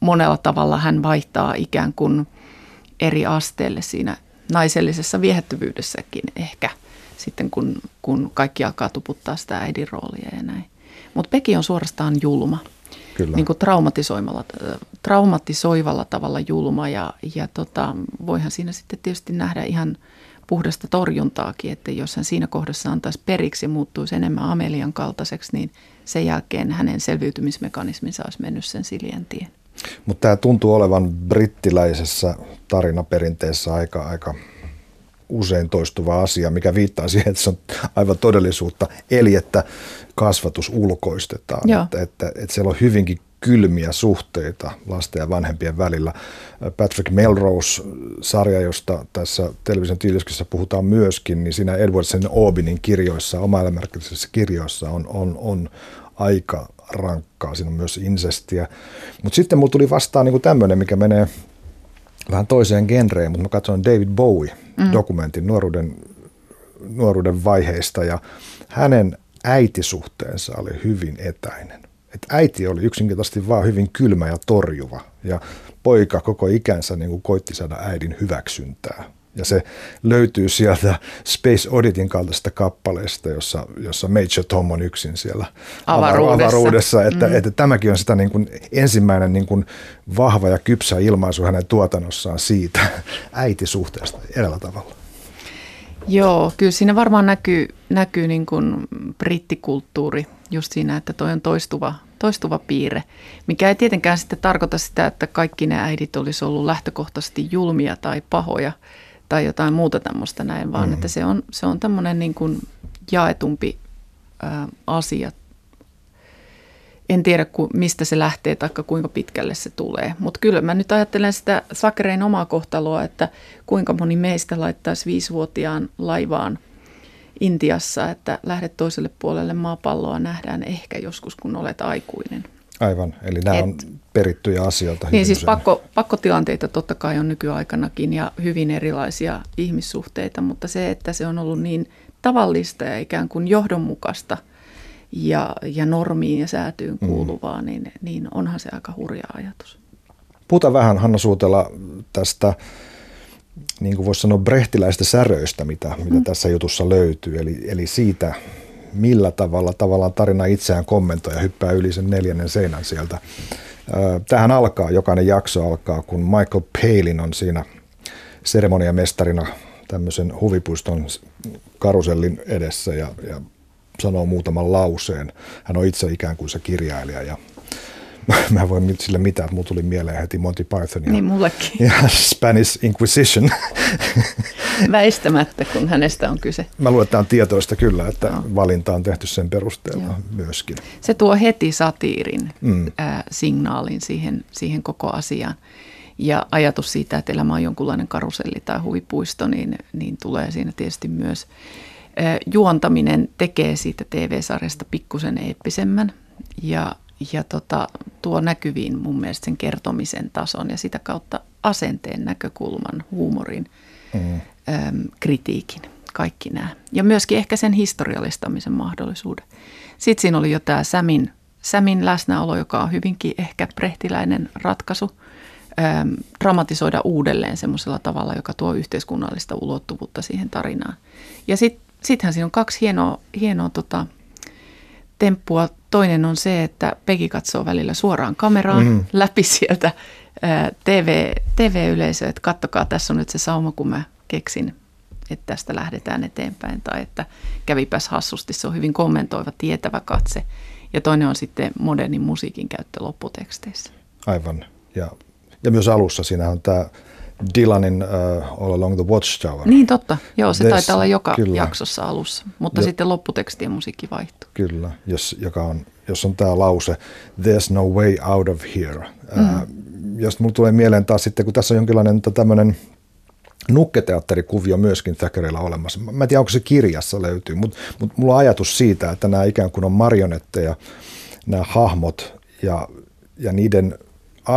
monella tavalla hän vaihtaa ikään kuin eri asteelle siinä naisellisessa viehättyvyydessäkin ehkä sitten, kun, kun kaikki alkaa tuputtaa sitä äidin roolia ja näin. Mutta Peki on suorastaan julma. Kyllä. Niin kuin traumatisoimalla, traumatisoivalla tavalla julma ja, ja tota, voihan siinä sitten tietysti nähdä ihan – puhdasta torjuntaakin, että jos hän siinä kohdassa antaisi periksi ja muuttuisi enemmän Amelian kaltaiseksi, niin sen jälkeen hänen selviytymismekanisminsa olisi mennyt sen siljentien. Mutta tämä tuntuu olevan brittiläisessä tarinaperinteessä aika, aika usein toistuva asia, mikä viittaa siihen, että se on aivan todellisuutta, eli että kasvatus ulkoistetaan. Että, että, että siellä on hyvinkin kylmiä suhteita lasten ja vanhempien välillä. Patrick Melrose-sarja, josta tässä television tiiliskissä puhutaan myöskin, niin siinä Edwardsen Aubinin kirjoissa, oma kirjoissa on, on, on aika rankkaa. Siinä on myös insestiä. Mutta sitten mulla tuli vastaan niin tämmöinen, mikä menee vähän toiseen genreen, mutta mä katsoin David Bowie-dokumentin mm. nuoruuden, nuoruuden vaiheista ja hänen äitisuhteensa oli hyvin etäinen että äiti oli yksinkertaisesti vaan hyvin kylmä ja torjuva ja poika koko ikänsä niin kuin koitti saada äidin hyväksyntää. Ja se löytyy sieltä Space Auditin kaltaisesta kappaleesta, jossa, jossa Major Tom on yksin siellä avaruudessa. avaruudessa että, mm. että tämäkin on sitä niin kuin ensimmäinen niin kuin vahva ja kypsä ilmaisu hänen tuotannossaan siitä [LAUGHS] äitisuhteesta eräällä tavalla. Joo, kyllä siinä varmaan näkyy, näkyy niin kuin brittikulttuuri just siinä, että toi on toistuva, toistuva piirre, mikä ei tietenkään sitten tarkoita sitä, että kaikki ne äidit olisi ollut lähtökohtaisesti julmia tai pahoja tai jotain muuta tämmöistä näin, vaan mm-hmm. että se on, se on tämmöinen niin kuin jaetumpi ää, asia. En tiedä, ku, mistä se lähtee tai kuinka pitkälle se tulee, mutta kyllä mä nyt ajattelen sitä Sakerein omaa kohtaloa, että kuinka moni meistä laittaisi viisivuotiaan laivaan – Intiassa, että lähdet toiselle puolelle maapalloa nähdään ehkä joskus, kun olet aikuinen. Aivan, eli nämä Et, on perittyjä asioita. Niin siis pakko, pakkotilanteita totta kai on nykyaikanakin ja hyvin erilaisia ihmissuhteita, mutta se, että se on ollut niin tavallista ja ikään kuin johdonmukaista ja, ja normiin ja säätyyn mm. kuuluvaa, mm. niin, niin onhan se aika hurja ajatus. Puhutaan vähän Hanna Suutela tästä niin kuin voisi sanoa brehtiläistä säröistä, mitä, mitä mm. tässä jutussa löytyy. Eli, eli siitä, millä tavalla tavallaan tarina itseään kommentoi ja hyppää yli sen neljännen seinän sieltä. Tähän alkaa, jokainen jakso alkaa, kun Michael Palin on siinä seremoniamestarina tämmöisen huvipuiston karusellin edessä ja, ja sanoo muutaman lauseen. Hän on itse ikään kuin se kirjailija ja [LAUGHS] mä en voi sille mitään, että mulla tuli mieleen heti Monty Python ja, niin mullekin. ja Spanish Inquisition. [LAUGHS] Väistämättä, kun hänestä on kyse. Mä luulen, että on tietoista kyllä, että no. valinta on tehty sen perusteella Joo. myöskin. Se tuo heti satiirin mm. äh, signaalin siihen, siihen koko asiaan. Ja ajatus siitä, että elämä on jonkunlainen karuselli tai huvipuisto, niin, niin tulee siinä tietysti myös. Äh, juontaminen tekee siitä TV-sarjasta pikkusen eeppisemmän ja ja tota, tuo näkyviin mun mielestä sen kertomisen tason ja sitä kautta asenteen näkökulman, huumorin, mm. äm, kritiikin, kaikki nämä. Ja myöskin ehkä sen historiallistamisen mahdollisuuden. Sitten siinä oli jo tämä Sämin, Sämin läsnäolo, joka on hyvinkin ehkä prehtiläinen ratkaisu äm, dramatisoida uudelleen semmoisella tavalla, joka tuo yhteiskunnallista ulottuvuutta siihen tarinaan. Ja sitten sittenhän siinä on kaksi hienoa, hienoa tota, temppua. Toinen on se, että Pegi katsoo välillä suoraan kameraan mm. läpi sieltä TV, TV-yleisö, että kattokaa, tässä on nyt se sauma, kun mä keksin, että tästä lähdetään eteenpäin. Tai että kävipäs hassusti, se on hyvin kommentoiva, tietävä katse. Ja toinen on sitten modernin musiikin käyttö lopputeksteissä. Aivan. Ja, ja myös alussa siinä on tämä Dylanin uh, All Along the Watchtower. Niin totta, joo se Des, taitaa olla joka kyllä. jaksossa alussa, mutta ja, sitten lopputeksti ja musiikki vaihtuu. Kyllä, jos, joka on, jos on tämä lause There's no way out of here. Mm. Uh, jos mulla tulee mieleen taas sitten, kun tässä on jonkinlainen tämmöinen nukketeatterikuvio myöskin Thackerilla olemassa. Mä en tiedä, onko se kirjassa löytyy, mutta, mutta mulla on ajatus siitä, että nämä ikään kuin on marionetteja, nämä hahmot ja, ja niiden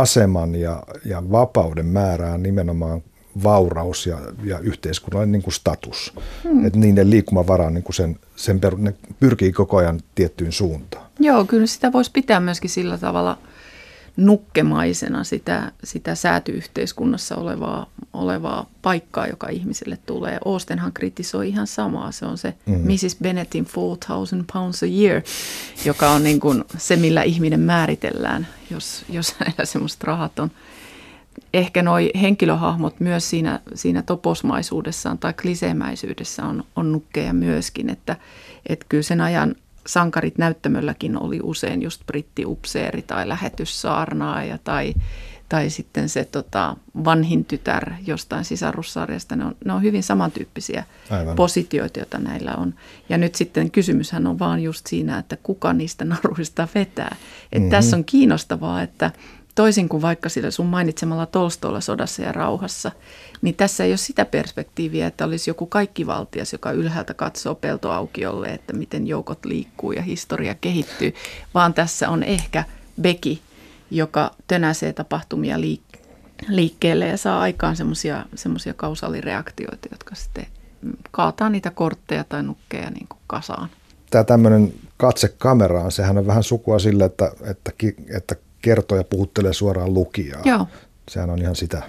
aseman ja, ja vapauden määrää nimenomaan vauraus ja, ja yhteiskunnallinen niin kuin status. Hmm. Että niiden liikkumavara niin kuin sen, sen per, ne pyrkii koko ajan tiettyyn suuntaan. Joo, kyllä sitä voisi pitää myöskin sillä tavalla – nukkemaisena sitä, sitä säätyyhteiskunnassa olevaa, olevaa paikkaa, joka ihmiselle tulee. Oostenhan kritisoi ihan samaa. Se on se mm-hmm. Mrs. Bennettin 4000 pounds a year, joka on niin kuin se, millä ihminen määritellään, jos, jos [LAUGHS] hänellä semmoiset rahat on. Ehkä nuo henkilöhahmot myös siinä, siinä toposmaisuudessaan tai kliseemäisyydessä on, on nukkeja myöskin, että, että kyllä sen ajan sankarit näyttämölläkin oli usein just brittiupseeri tai lähetyssaarnaaja tai, tai sitten se tota, vanhin tytär jostain sisarussarjasta. Ne on, ne on hyvin samantyyppisiä Aivan. positioita, joita näillä on. Ja nyt sitten kysymyshän on vaan just siinä, että kuka niistä naruista vetää. Että mm-hmm. Tässä on kiinnostavaa, että toisin kuin vaikka sillä sun mainitsemalla Tolstoilla sodassa ja rauhassa, niin tässä ei ole sitä perspektiiviä, että olisi joku kaikkivaltias, joka ylhäältä katsoo peltoaukiolle, että miten joukot liikkuu ja historia kehittyy, vaan tässä on ehkä Beki, joka tönäsee tapahtumia liik- liikkeelle ja saa aikaan semmoisia kausaalireaktioita, jotka sitten kaataa niitä kortteja tai nukkeja niin kuin kasaan. Tämä tämmöinen katse kameraan, sehän on vähän sukua sille, että, että, että kertoja puhuttelee suoraan lukijaa. Joo. Sehän on ihan sitä.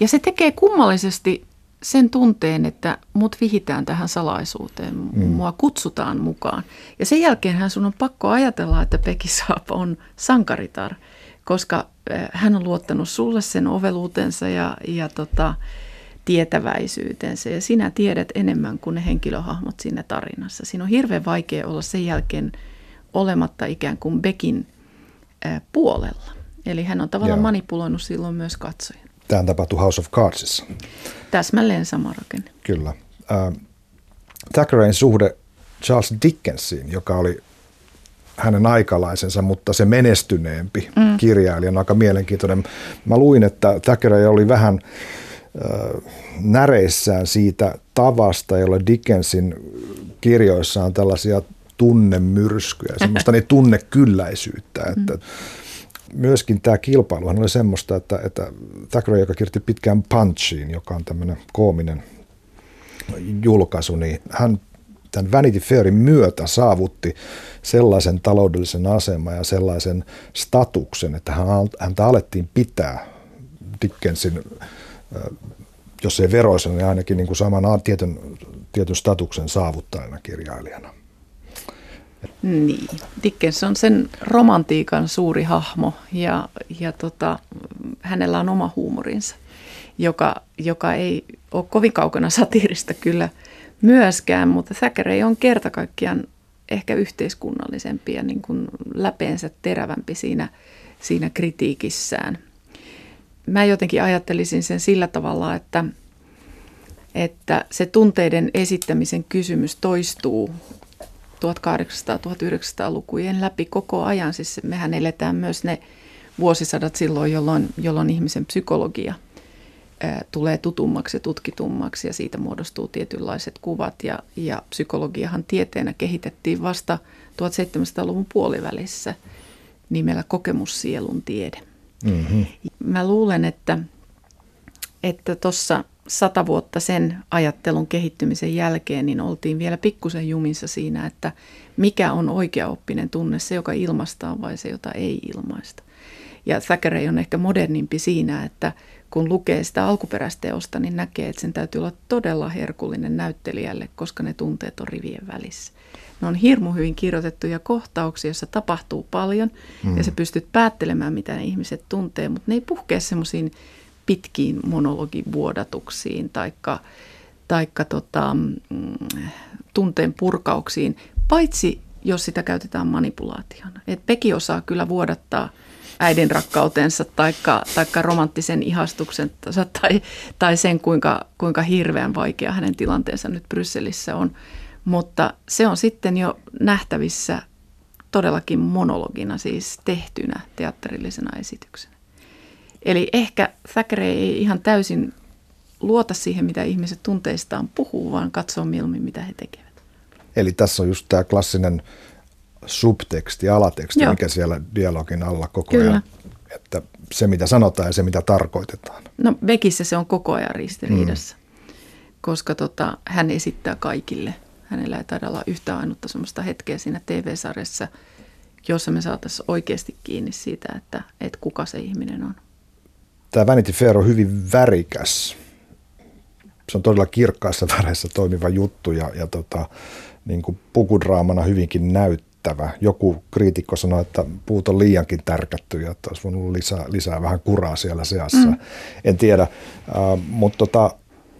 Ja se tekee kummallisesti sen tunteen, että mut vihitään tähän salaisuuteen, mm. mua kutsutaan mukaan. Ja sen jälkeenhän sun on pakko ajatella, että Pekki Saap on sankaritar, koska eh, hän on luottanut sulle sen oveluutensa ja, ja tota, tietäväisyytensä. Ja sinä tiedät enemmän kuin ne henkilöhahmot siinä tarinassa. Siinä on hirveän vaikea olla sen jälkeen olematta ikään kuin Bekin puolella. Eli hän on tavallaan Joo. manipuloinut silloin myös katsoja. Tämä tapahtui House of Cardsissa. Täsmälleen sama rakenne. Kyllä. Äh, Thackeраyn suhde Charles Dickensiin, joka oli hänen aikalaisensa, mutta se menestyneempi mm. kirjailija on aika mielenkiintoinen. Mä luin, että Thackeray oli vähän äh, näreissään siitä tavasta, jolla Dickensin kirjoissa on tällaisia tunnemyrskyjä, semmoista niin tunnekylläisyyttä, että mm. myöskin tämä kilpailuhan oli semmoista, että, että Thacker, joka kirjoitti pitkään Punchiin, joka on tämmöinen koominen julkaisu, niin hän tämän Vanity Fairin myötä saavutti sellaisen taloudellisen aseman ja sellaisen statuksen, että häntä alettiin pitää Dickensin, jos ei veroissa, niin ainakin niin kuin saman tietyn, tietyn statuksen saavuttajana kirjailijana. Niin, Dickens on sen romantiikan suuri hahmo ja, ja tota, hänellä on oma huumorinsa, joka, joka ei ole kovin kaukana satiirista kyllä myöskään, mutta Thackeray on kerta kaikkiaan ehkä yhteiskunnallisempi ja niin kuin läpeensä terävämpi siinä, siinä kritiikissään. Mä jotenkin ajattelisin sen sillä tavalla, että, että se tunteiden esittämisen kysymys toistuu 1800-1900-lukujen läpi koko ajan. Siis mehän eletään myös ne vuosisadat silloin, jolloin, jolloin ihmisen psykologia ää, tulee tutummaksi ja tutkitummaksi ja siitä muodostuu tietynlaiset kuvat. Ja, ja psykologiahan tieteenä kehitettiin vasta 1700-luvun puolivälissä nimellä kokemussielun tiede. Mm-hmm. Mä luulen, että että tuossa sata vuotta sen ajattelun kehittymisen jälkeen, niin oltiin vielä pikkusen jumissa siinä, että mikä on oikeaoppinen tunne, se joka ilmaistaan vai se, jota ei ilmaista. Ja Thackeray on ehkä modernimpi siinä, että kun lukee sitä alkuperäisteosta, niin näkee, että sen täytyy olla todella herkullinen näyttelijälle, koska ne tunteet on rivien välissä. Ne on hirmu hyvin kirjoitettuja kohtauksia, joissa tapahtuu paljon mm. ja sä pystyt päättelemään, mitä ne ihmiset tuntee, mutta ne ei puhkea semmoisiin pitkiin monologivuodatuksiin taikka, taikka tota, mm, tunteen purkauksiin, paitsi jos sitä käytetään manipulaationa. Et Peki osaa kyllä vuodattaa äidin rakkautensa taikka, taikka romanttisen ihastuksensa tai, tai sen, kuinka, kuinka hirveän vaikea hänen tilanteensa nyt Brysselissä on. Mutta se on sitten jo nähtävissä todellakin monologina, siis tehtynä teatterillisena esityksenä. Eli ehkä Thackeray ei ihan täysin luota siihen, mitä ihmiset tunteistaan puhuu, vaan katsoo mieluummin, mitä he tekevät. Eli tässä on just tämä klassinen subteksti, alateksti, Joo. mikä siellä dialogin alla koko Kyllä. ajan, että se mitä sanotaan ja se mitä tarkoitetaan. No Bekissä se on koko ajan ristiriidassa, mm. koska tota, hän esittää kaikille. Hänellä ei taida olla yhtä ainutta sellaista hetkeä siinä TV-sarjassa, jossa me saataisiin oikeasti kiinni siitä, että, että kuka se ihminen on. Tämä Vanity Fair on hyvin värikäs. Se on todella kirkkaissa [LAUGHS] väreissä toimiva juttu ja, ja tota, niin kuin pukudraamana hyvinkin näyttävä. Joku kriitikko sanoi, että puut on liiankin tärkätty ja että olisi voinut lisää, lisää vähän kuraa siellä seassa. Mm. En tiedä, uh, mutta tota,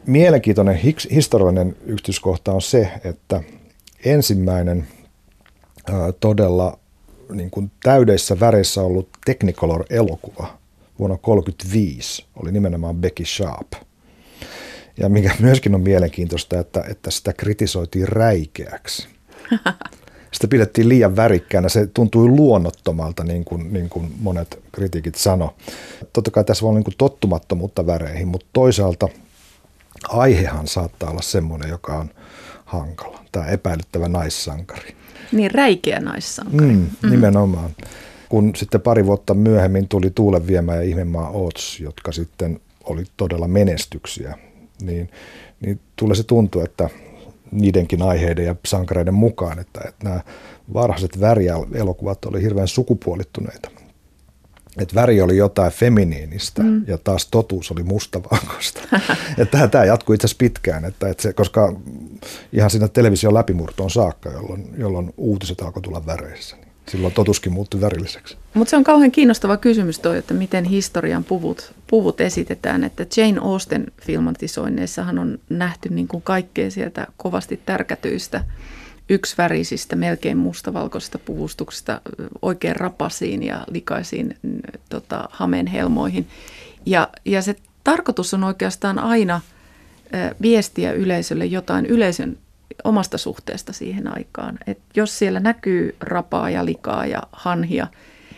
mielenkiintoinen historiallinen yksityiskohta on se, että ensimmäinen uh, todella niin kuin täydeissä väreissä ollut Technicolor-elokuva vuonna 1935 oli nimenomaan Becky Sharp – ja mikä [LAUGHS] myöskin on mielenkiintoista, että, että sitä kritisoitiin räikeäksi. [LAUGHS] Sitä pidettiin liian värikkäänä, se tuntui luonnottomalta, niin kuin, niin kuin monet kritikit sano. Totta kai tässä voi olla niin kuin tottumattomuutta väreihin, mutta toisaalta aihehan saattaa olla semmoinen, joka on hankala. Tämä epäilyttävä naissankari. Niin, räikeä naissankari. Mm, mm. Kun sitten pari vuotta myöhemmin tuli Tuulen viemä ja Ihmemaa Ots, jotka sitten oli todella menestyksiä niin, niin tulee se tuntua, että niidenkin aiheiden ja sankareiden mukaan, että, että nämä varhaiset värielokuvat oli hirveän sukupuolittuneita. Että väri oli jotain feminiinistä mm. ja taas totuus oli mustavalkoista. [LAUGHS] että tämä jatkuu itse asiassa pitkään, että, että se, koska ihan siinä television läpimurtoon saakka, jolloin, jolloin uutiset alkoi tulla väreissä. Niin silloin totuskin muuttui värilliseksi. Mutta se on kauhean kiinnostava kysymys toi, että miten historian puvut, puvut esitetään. Että Jane Austen filmatisoinneissahan on nähty niin kuin kaikkea sieltä kovasti tärkätyistä yksivärisistä, melkein mustavalkoisista puvustuksista oikein rapasiin ja likaisiin tota, hameen helmoihin. Ja, ja se tarkoitus on oikeastaan aina viestiä yleisölle jotain yleisön omasta suhteesta siihen aikaan. Et jos siellä näkyy rapaa ja likaa ja hanhia,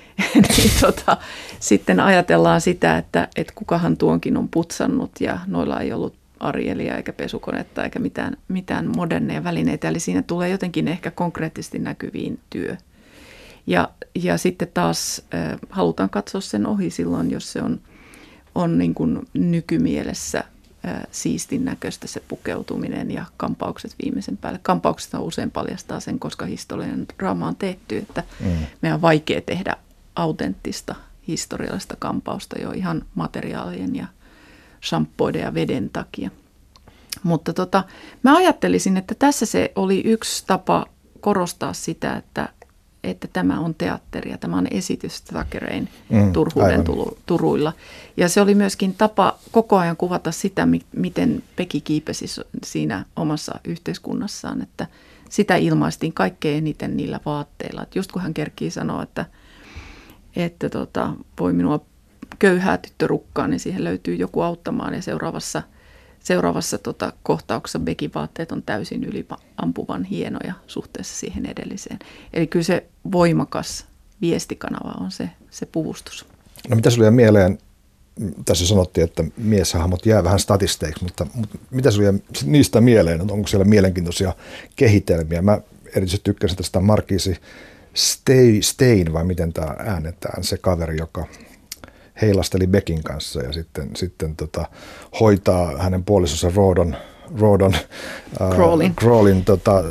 [LAUGHS] niin tota, sitten ajatellaan sitä, että, että kukahan tuonkin on putsannut ja noilla ei ollut arjelia eikä pesukonetta eikä mitään, mitään moderneja välineitä. Eli siinä tulee jotenkin ehkä konkreettisesti näkyviin työ. Ja, ja sitten taas äh, halutaan katsoa sen ohi silloin, jos se on, on niin kuin nykymielessä – siistin näköistä se pukeutuminen ja kampaukset viimeisen päälle. Kampaukset on usein paljastaa sen, koska historiallinen draama on tehty, että mm. meidän on vaikea tehdä autenttista historiallista kampausta jo ihan materiaalien ja shampooiden ja veden takia. Mutta tota, mä ajattelisin, että tässä se oli yksi tapa korostaa sitä, että että tämä on teatteria, tämä on esitys Thackereyn mm, turhuuden tulu, turuilla. Ja se oli myöskin tapa koko ajan kuvata sitä, miten Peki kiipesi siinä omassa yhteiskunnassaan, että sitä ilmaistiin kaikkein eniten niillä vaatteilla. Että just kun hän kerkii sanoa, että, että tota, voi minua köyhää tyttörukkaa, niin siihen löytyy joku auttamaan ja seuraavassa – seuraavassa tota, kohtauksessa Bekin vaatteet on täysin yliampuvan hienoja suhteessa siihen edelliseen. Eli kyllä se voimakas viestikanava on se, se puvustus. No mitä sinulle mieleen, tässä sanottiin, että mieshahmot jää vähän statisteiksi, mutta, mutta mitä sinulle niistä mieleen, onko siellä mielenkiintoisia kehitelmiä? Mä erityisesti tykkäsin tästä Markisi Stein, vai miten tämä äänetään, se kaveri, joka heilasteli Beckin kanssa ja sitten, sitten tota, hoitaa hänen puolisonsa Rodon, Rodon Crawlin, uh, Crawlin tota,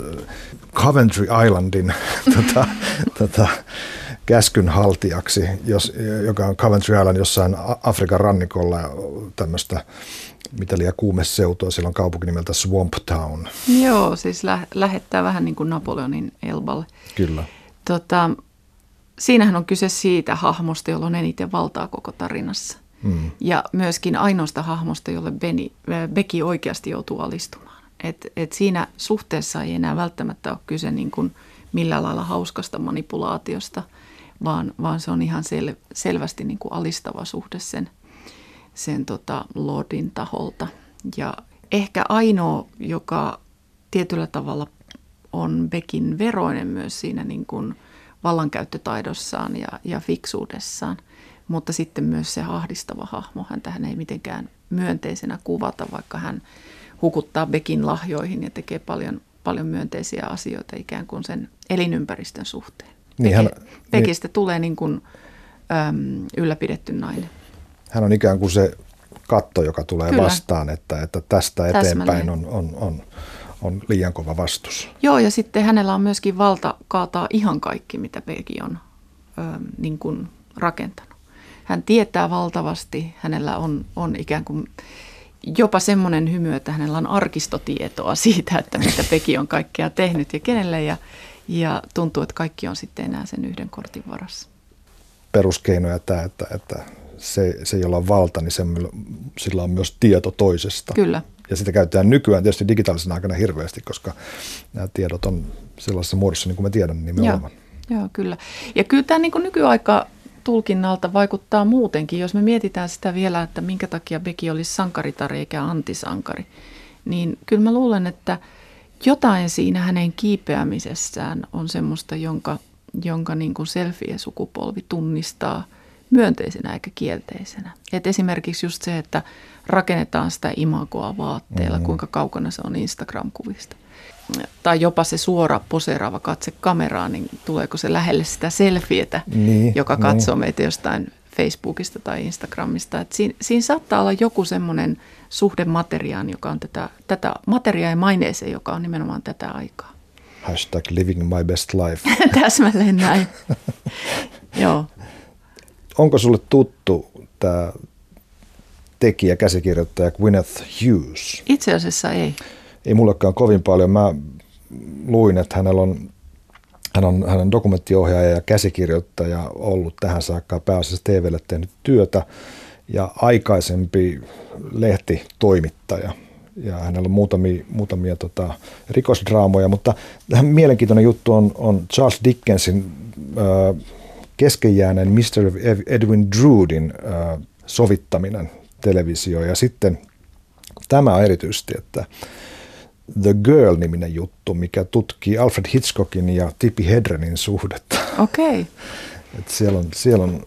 Coventry Islandin [LAUGHS] tota, tota, käskynhaltijaksi, jos, joka on Coventry Island jossain Afrikan rannikolla tämmöistä mitä liian kuumeseutua, siellä on kaupunki nimeltä Swamp Town. Joo, siis lä- lähettää vähän niin kuin Napoleonin Elballe. Kyllä. Tota, siinähän on kyse siitä hahmosta, jolla on eniten valtaa koko tarinassa. Mm. Ja myöskin ainoasta hahmosta, jolle Beni, Becky oikeasti joutuu alistumaan. Et, et siinä suhteessa ei enää välttämättä ole kyse niin kuin millään lailla hauskasta manipulaatiosta, vaan, vaan se on ihan sel, selvästi niin kuin alistava suhde sen, sen tota Lordin taholta. Ja ehkä ainoa, joka tietyllä tavalla on Bekin veroinen myös siinä niin kuin vallankäyttötaidossaan ja, ja fiksuudessaan, mutta sitten myös se ahdistava hahmo. Hän tähän ei mitenkään myönteisenä kuvata, vaikka hän hukuttaa Bekin lahjoihin ja tekee paljon, paljon myönteisiä asioita ikään kuin sen elinympäristön suhteen. Niin hän, Bekistä niin, tulee niin kuin, äm, ylläpidetty nainen. Hän on ikään kuin se katto, joka tulee Kyllä. vastaan, että, että tästä eteenpäin on, on, on, on liian kova vastus. Joo, ja sitten hänellä on myöskin valta kaataa ihan kaikki, mitä Beki on ö, niin kuin rakentanut. Hän tietää valtavasti, hänellä on, on ikään kuin jopa semmoinen hymy, että hänellä on arkistotietoa [LAUGHS] siitä, että mitä Peki on kaikkea tehnyt ja kenelle, ja, ja tuntuu, että kaikki on sitten enää sen yhden kortin varassa. Peruskeinoja tämä, että, että se, se, jolla on valta, niin se, sillä on myös tieto toisesta. Kyllä. Ja sitä käytetään nykyään tietysti digitaalisen aikana hirveästi, koska nämä tiedot on sellaisessa muodossa, niin kuin me tiedämme, niin me Joo. Joo, kyllä. Ja kyllä tämä niin nykyaika tulkinnalta vaikuttaa muutenkin. Jos me mietitään sitä vielä, että minkä takia Beki olisi sankaritari eikä antisankari, niin kyllä mä luulen, että jotain siinä hänen kiipeämisessään on semmoista, jonka, jonka niin kuin selfie-sukupolvi tunnistaa – myönteisenä eikä kielteisenä. Et esimerkiksi just se, että rakennetaan sitä imagoa vaatteella, mm-hmm. kuinka kaukana se on Instagram-kuvista. Tai jopa se suora poseeraava katse kameraan, niin tuleeko se lähelle sitä selfietä, niin, joka niin. katsoo niin. meitä jostain Facebookista tai Instagramista. Et siinä, siinä saattaa olla joku semmoinen suhde materiaan, joka on tätä, tätä materiaa ja maineeseen, joka on nimenomaan tätä aikaa. Hashtag living my best life. [LAUGHS] Täsmälleen näin. [LAUGHS] Joo onko sulle tuttu tämä tekijä, käsikirjoittaja Gwyneth Hughes? Itse asiassa ei. Ei mullekaan kovin paljon. Mä luin, että hänellä on, hän on, hän on dokumenttiohjaaja ja käsikirjoittaja ollut tähän saakka pääasiassa TVlle tehnyt työtä ja aikaisempi lehtitoimittaja. Ja hänellä on muutamia, muutamia tota, rikosdraamoja, mutta tähän mielenkiintoinen juttu on, on Charles Dickensin äh, keskenjääneen Mr. Edwin Droodin äh, sovittaminen televisio ja sitten tämä erityisesti, että The Girl-niminen juttu, mikä tutkii Alfred Hitchcockin ja Tippi Hedrenin suhdetta. Okei. Okay. siellä, on, siellä on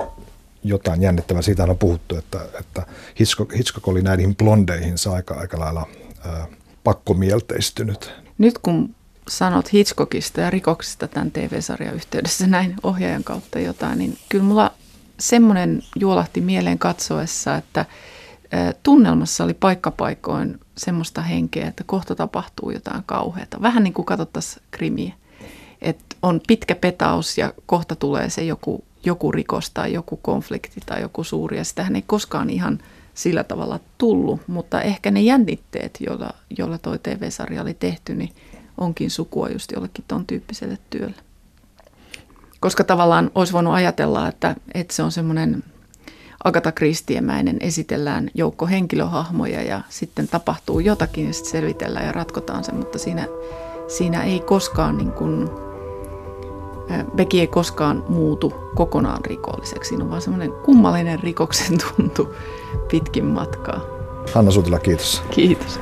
jotain jännittävää. Siitä on puhuttu, että, että Hitchcock, Hitchcock oli näihin blondeihin aika, aika lailla ää, pakkomielteistynyt. Nyt kun sanot Hitchcockista ja rikoksista tämän TV-sarjan yhteydessä näin ohjaajan kautta jotain, niin kyllä mulla semmoinen juolahti mieleen katsoessa, että tunnelmassa oli paikkapaikoin semmoista henkeä, että kohta tapahtuu jotain kauheata. Vähän niin kuin katsottaisiin krimiä. Että on pitkä petaus ja kohta tulee se joku, joku rikos tai joku konflikti tai joku suuri. Ja sitähän ei koskaan ihan sillä tavalla tullut, mutta ehkä ne jännitteet, joilla, joilla toi TV-sarja oli tehty, niin onkin sukua just jollekin ton tyyppiselle työlle. Koska tavallaan olisi voinut ajatella, että, että se on semmoinen Agatha Christiemäinen, esitellään joukko henkilöhahmoja ja sitten tapahtuu jotakin ja sitten selvitellään ja ratkotaan se, mutta siinä, siinä ei koskaan niin kuin, Becky ei koskaan muutu kokonaan rikolliseksi. Siinä on vaan semmoinen kummallinen rikoksen tuntu pitkin matkaa. Hanna Sutila, kiitos. Kiitos.